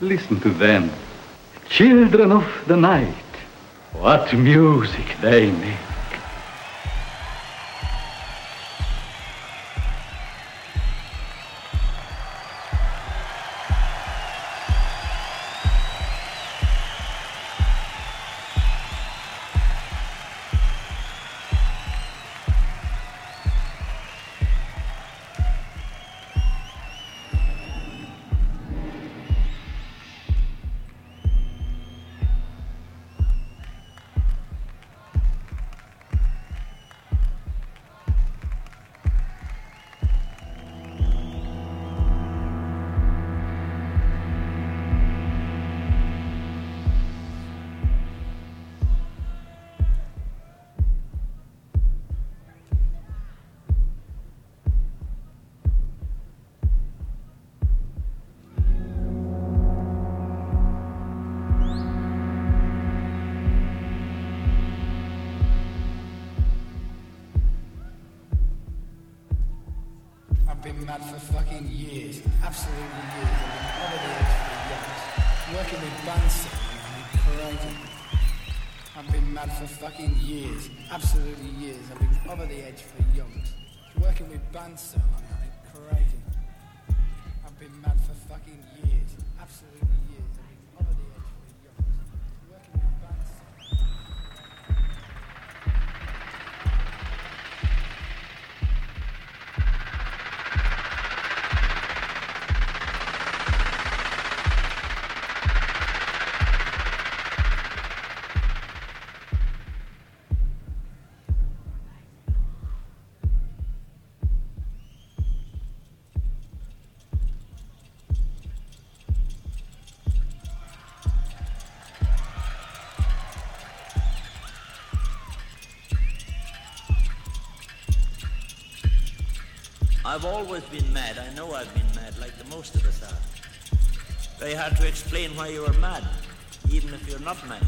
Listen to them. Children of the night. What music they make. I've always been mad. I know I've been mad, like the most of us are. Very hard to explain why you are mad, even if you're not mad.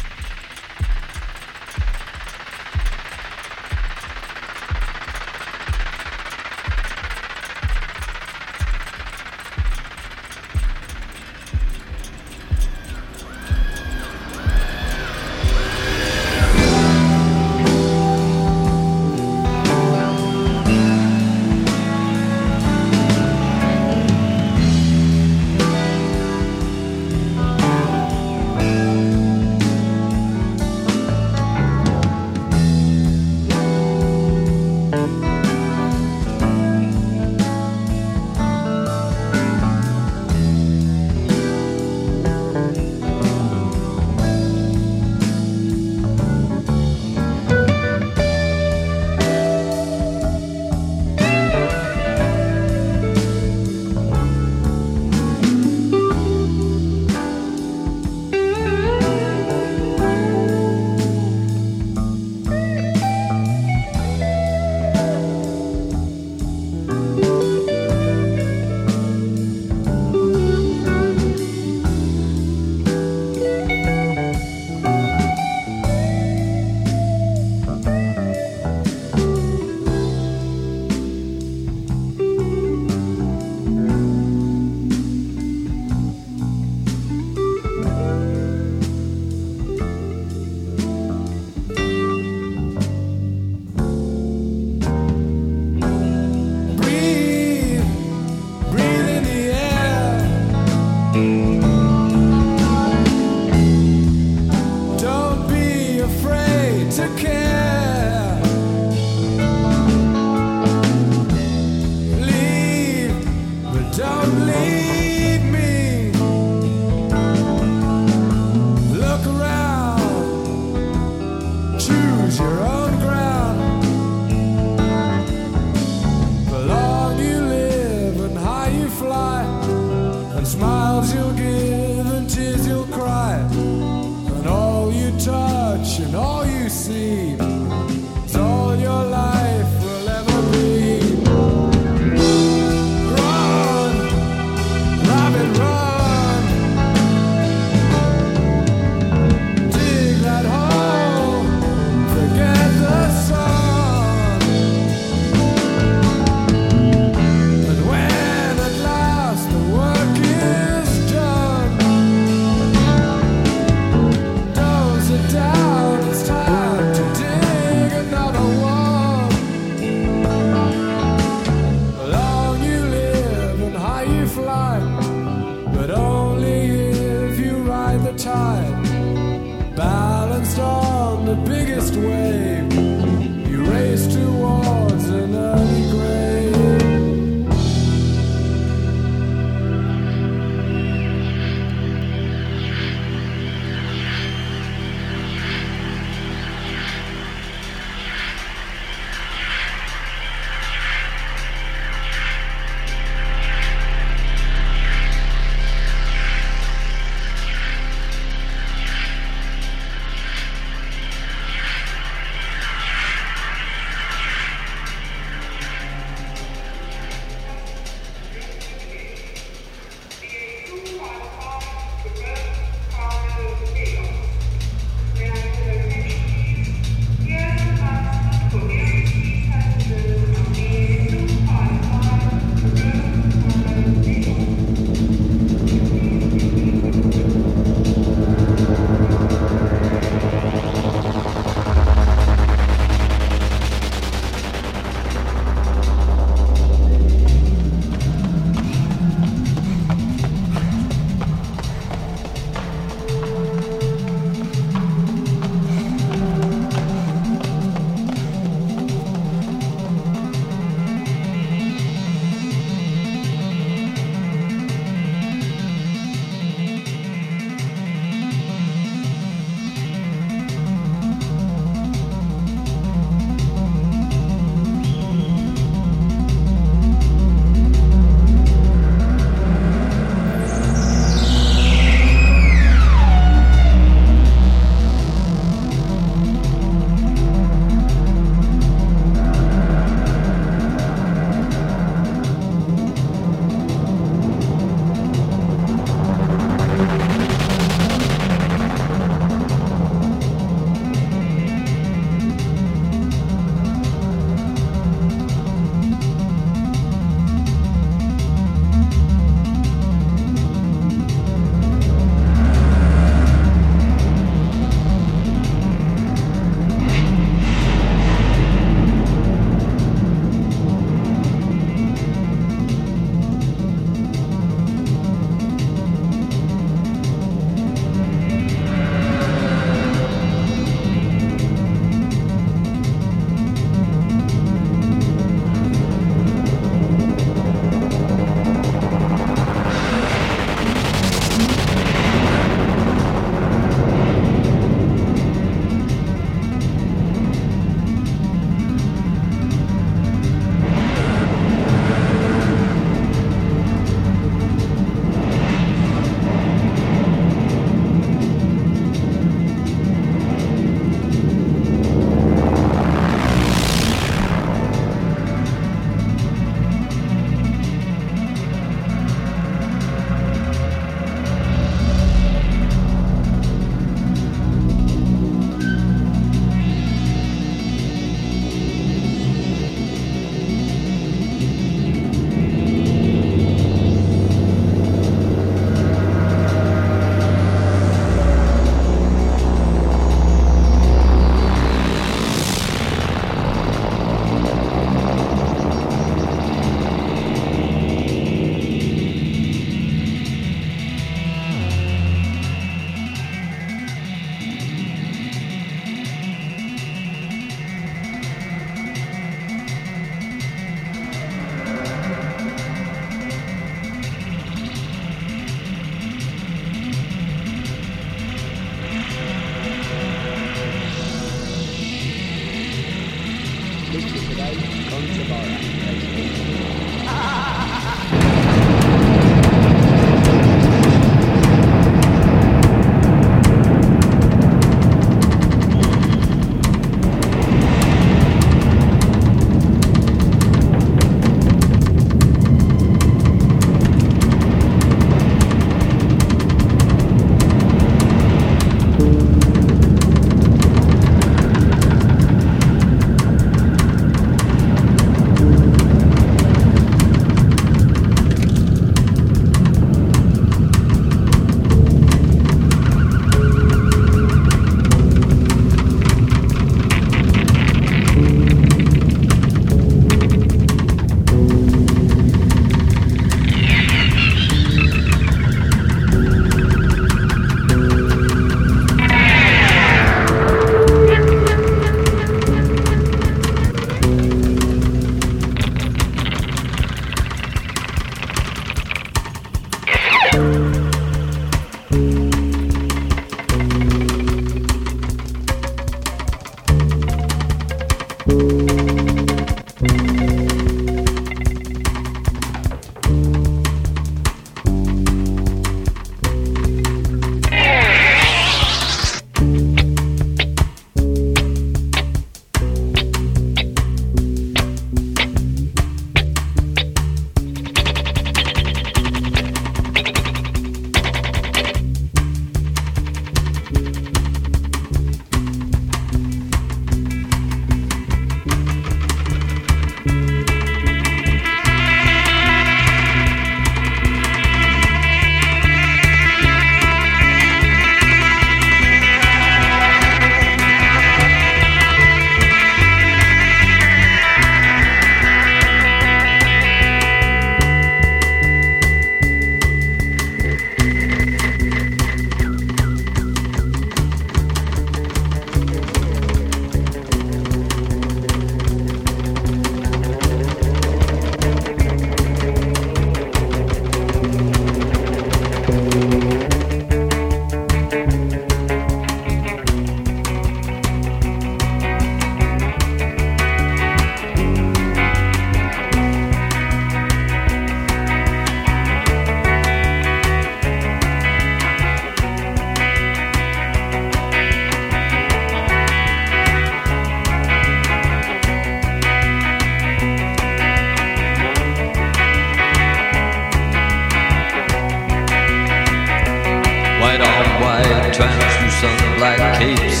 Translucent black capes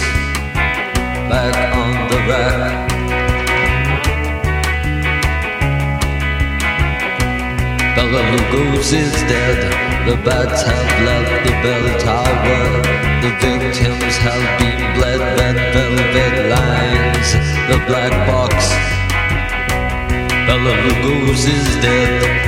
back on the rack. Bela Lugosi's dead. The bats have left the bell tower. The victims have been bled. Red velvet lines. The black box. Bela Lugosi's dead.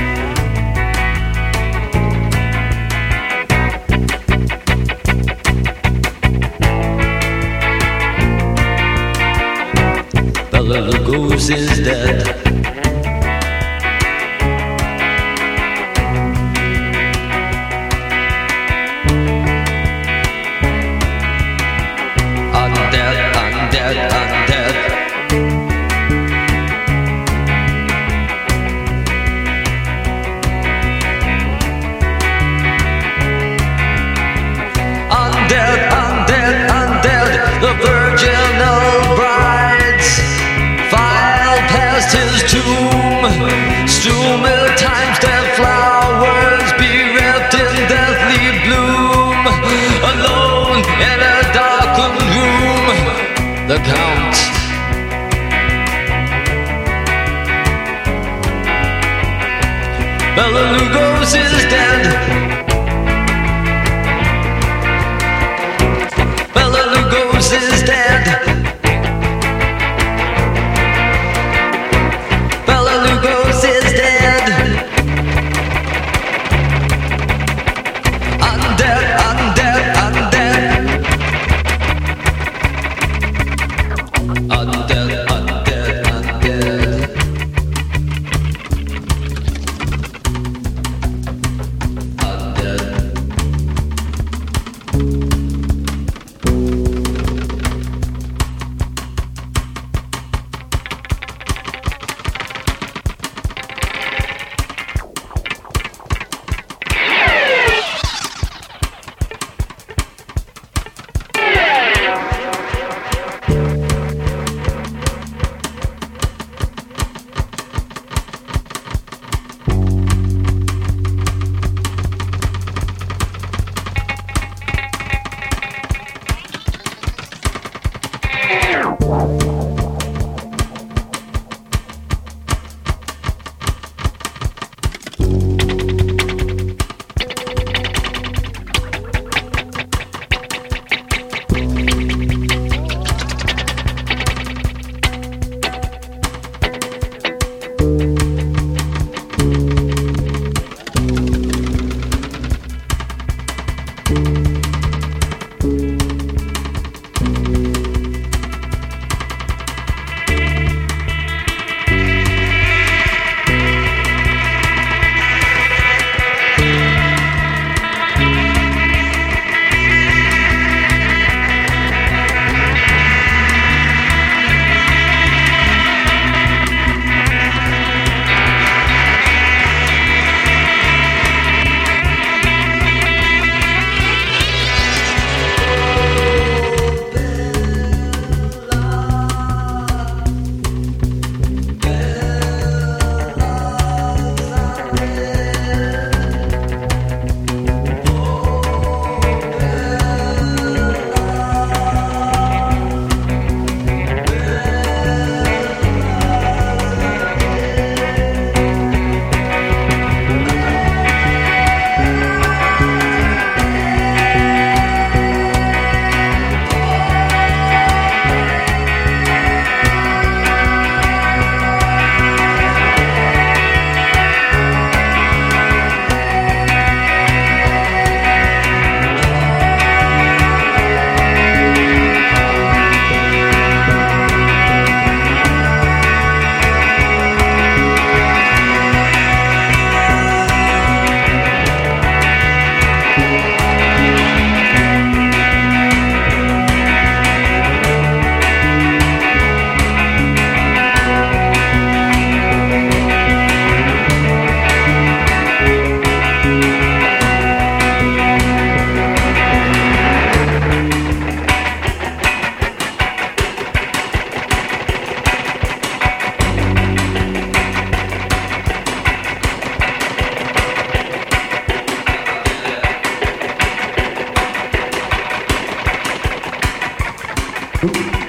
Ooh.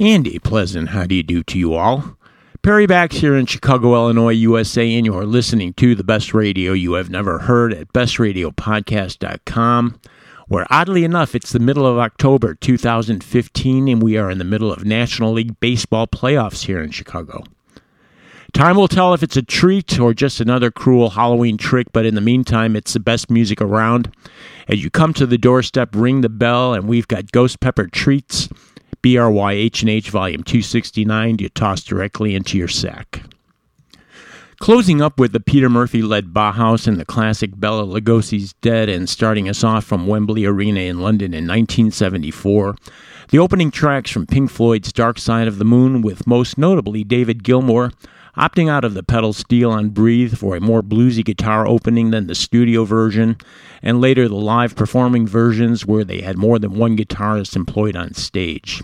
And a pleasant how do you do to you all. Perry Bax here in Chicago, Illinois, USA, and you are listening to the best radio you have never heard at bestradiopodcast.com, where oddly enough, it's the middle of October 2015, and we are in the middle of National League Baseball playoffs here in Chicago. Time will tell if it's a treat or just another cruel Halloween trick, but in the meantime, it's the best music around. As you come to the doorstep, ring the bell, and we've got ghost pepper treats BRY H&H Volume 269 you toss directly into your sack. Closing up with the Peter Murphy led Bauhaus and the classic Bela Lugosi's Dead, and starting us off from Wembley Arena in London in 1974. The opening tracks from Pink Floyd's Dark Side of the Moon, with most notably David Gilmour opting out of the pedal steel on Breathe for a more bluesy guitar opening than the studio version, and later the live performing versions where they had more than one guitarist employed on stage.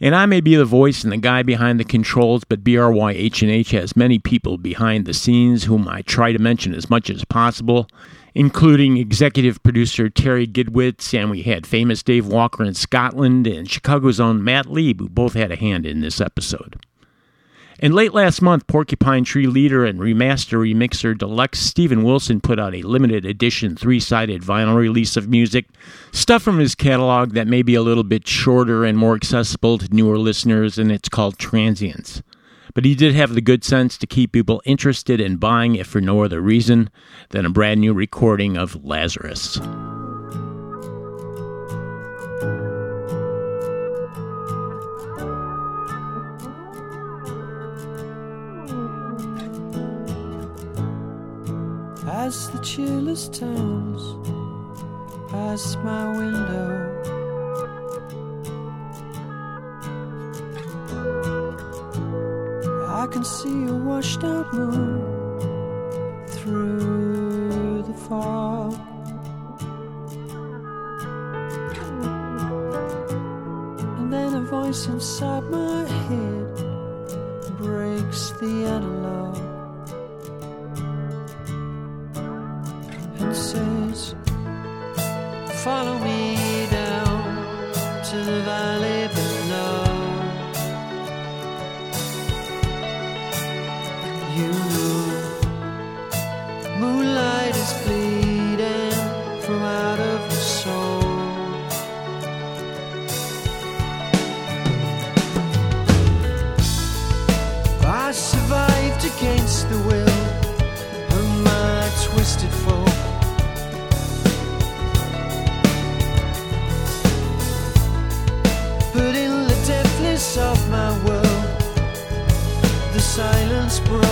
And I may be the voice and the guy behind the controls, but BRY H&H has many people behind the scenes whom I try to mention as much as possible, including executive producer Terry Gidwitz, and we had famous Dave Walker in Scotland, and Chicago's own Matt Lieb, who both had a hand in this episode. And late last month, Porcupine Tree leader and remaster remixer deluxe Steven Wilson put out a limited edition three sided vinyl release of music, stuff from his catalog that may be a little bit shorter and more accessible to newer listeners, and it's called Transients. But he did have the good sense to keep people interested in buying, if for no other reason than a brand new recording of Lazarus. As the chillest turns past my window. I can see a washed out moon through the fog. And then a voice inside my head breaks the analog. Says, Follow me down to the valley below. You know, moonlight is bleeding silence broke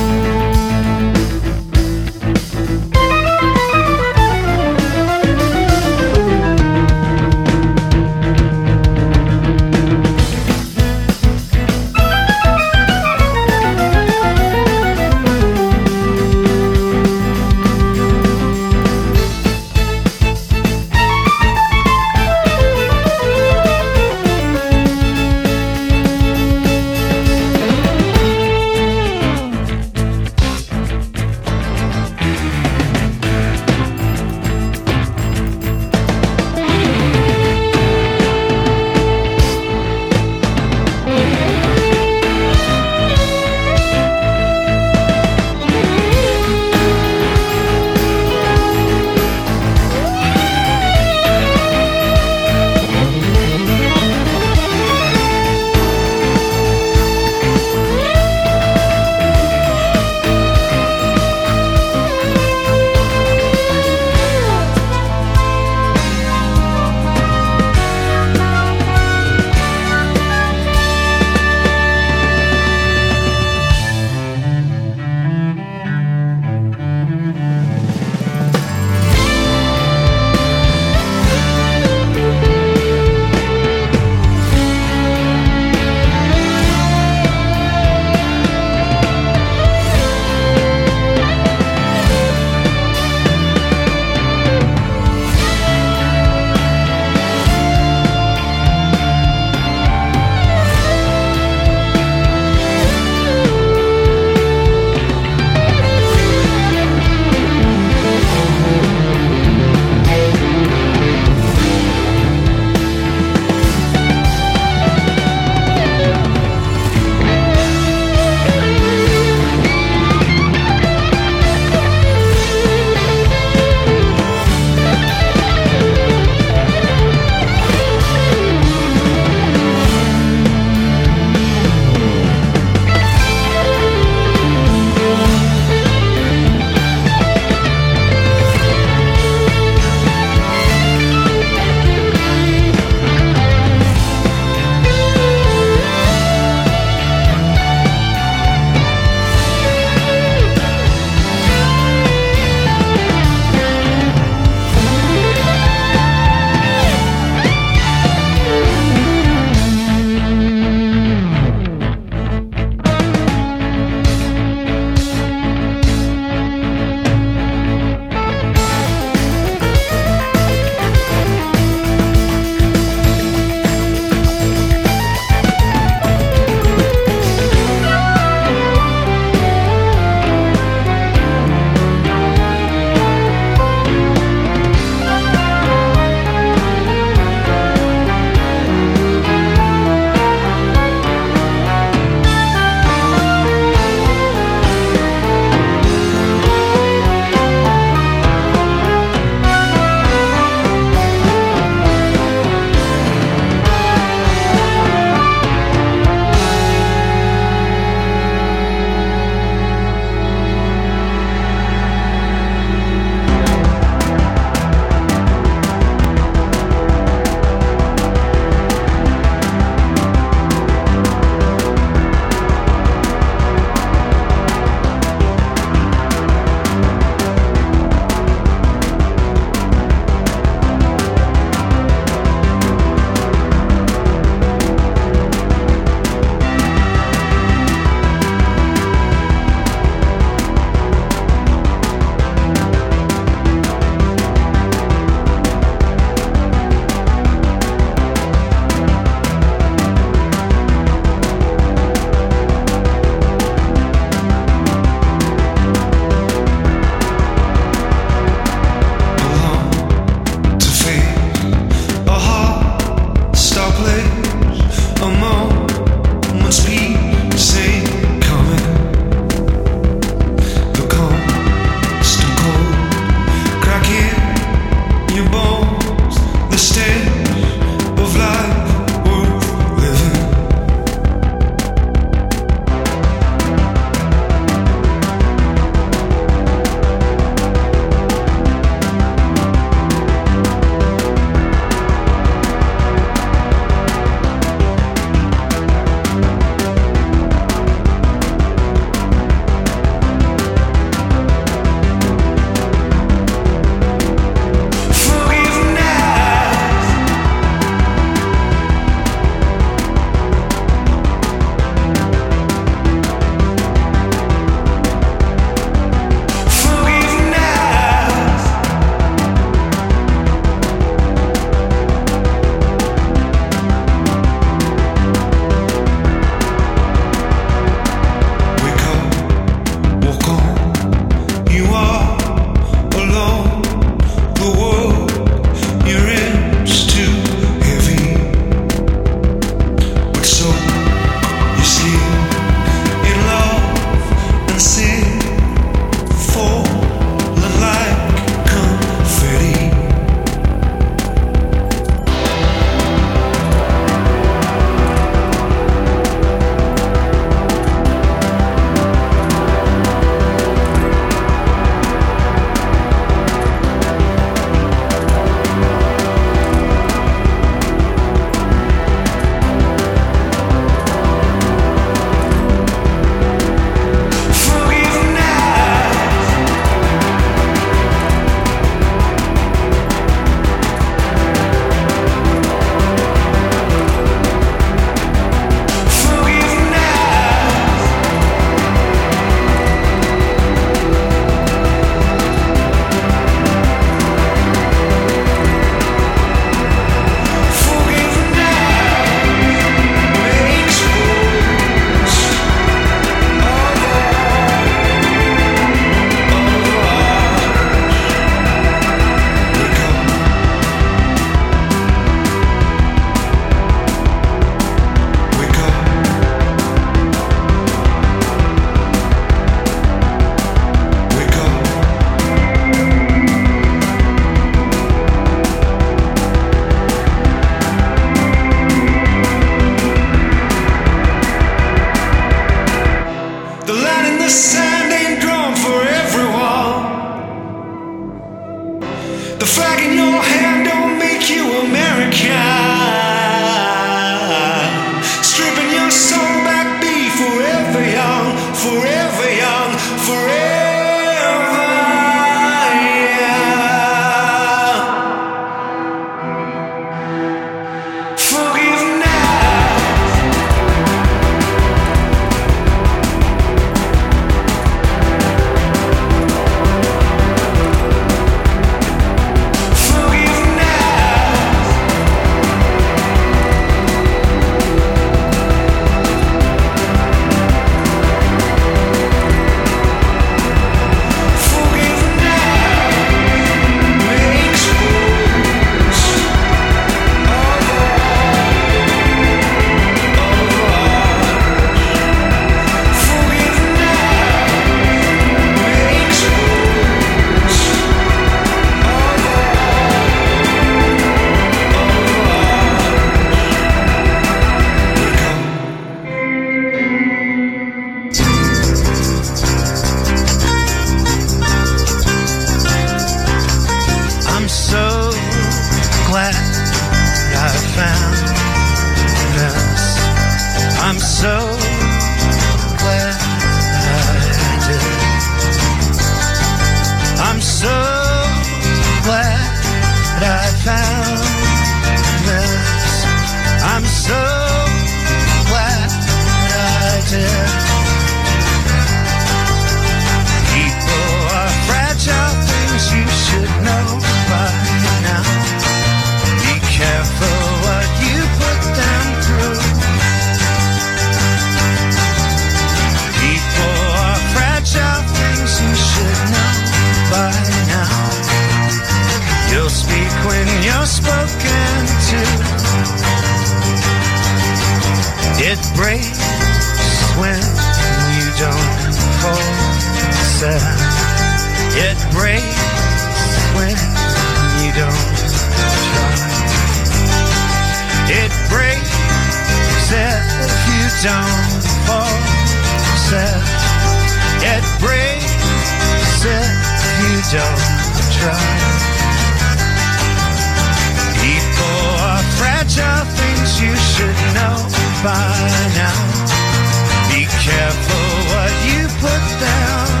by now. Be careful what you put down.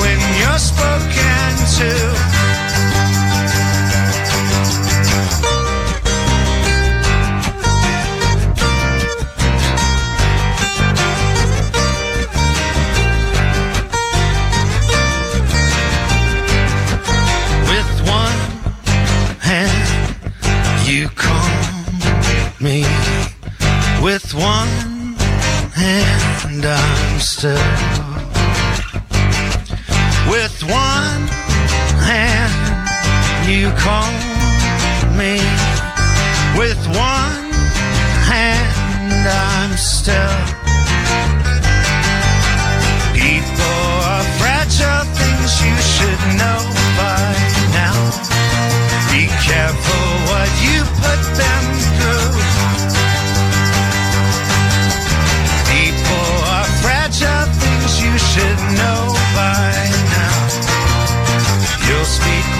When you're spoken to.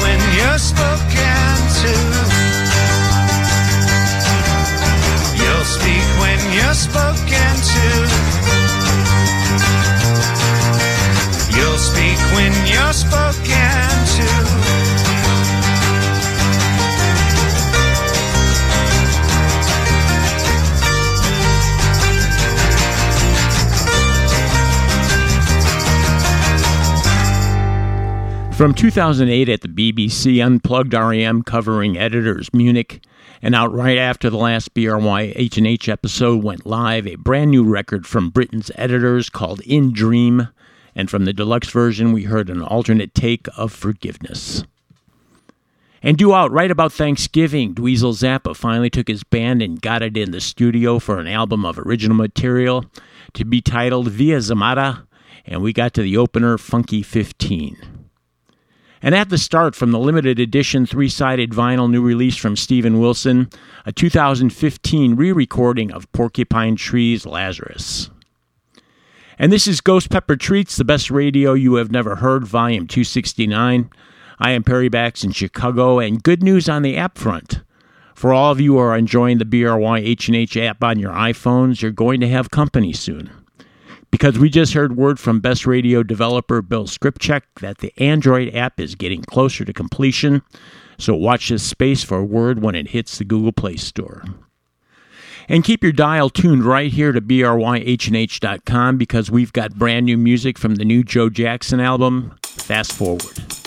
When you're spoken to. From 2008 at the BBC, Unplugged REM covering editors Munich, and out right after the last BRY H&H episode went live, a brand new record from Britain's editors called In Dream, and from the deluxe version we heard an alternate take of Forgiveness. And due out right about Thanksgiving, Dweezil Zappa finally took his band and got it in the studio for an album of original material to be titled Via Zammata, and we got to the opener Funky 15. And at the start, from the limited edition three sided vinyl new release from Steven Wilson, a 2015 re recording of Porcupine Tree's Lazarus. And this is Ghost Pepper Treats, the best radio you have never heard, volume 269. I am Perry Bax in Chicago, and good news on the app front. For all of you who are enjoying the BRY H&H app on your iPhones, you're going to have company soon because we just heard word from Best Radio developer Bill Scripcheck that the Android app is getting closer to completion. So watch this space for a word when it hits the Google Play Store. And keep your dial tuned right here to bryhnh.com because we've got brand new music from the new Joe Jackson album, Fast Forward.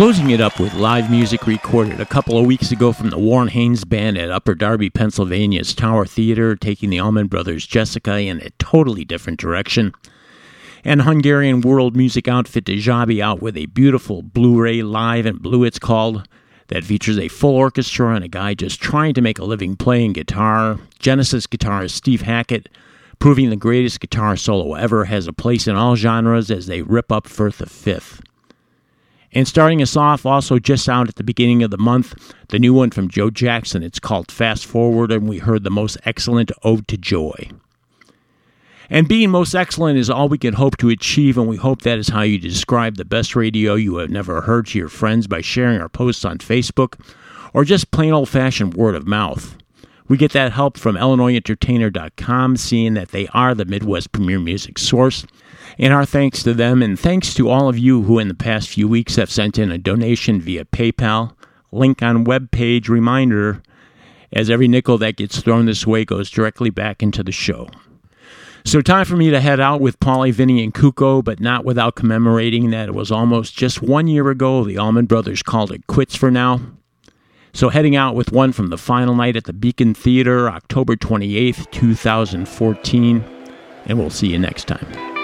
Closing it up with live music recorded a couple of weeks ago from the Warren Haynes Band at Upper Darby, Pennsylvania's Tower Theater, taking the Allman Brothers' Jessica in a totally different direction. And Hungarian world music outfit Djabe out with a beautiful Blu ray live and blue, it's called, that features a full orchestra and a guy just trying to make a living playing guitar. Genesis guitarist Steve Hackett, proving the greatest guitar solo ever, has a place in all genres as they rip up Firth of Fifth. And starting us off, also just out at the beginning of the month, the new one from Joe Jackson. It's called Fast Forward, and we heard the most excellent Ode to Joy. And being most excellent is all we can hope to achieve, and we hope that is how you describe the best radio you have never heard to your friends by sharing our posts on Facebook or just plain old fashioned word of mouth. We get that help from IllinoisEntertainer.com, seeing that they are the Midwest premier music source. And our thanks to them, and thanks to all of you who in the past few weeks have sent in a donation via PayPal, link on web page reminder, as every nickel that gets thrown this way goes directly back into the show. So, time for me to head out with Paulie, Vinny, and Kuko, but not without commemorating that it was almost just one year ago the Allman Brothers called it quits for now. So, heading out with one from the final night at the Beacon Theater, October 28th, 2014, and we'll see you next time.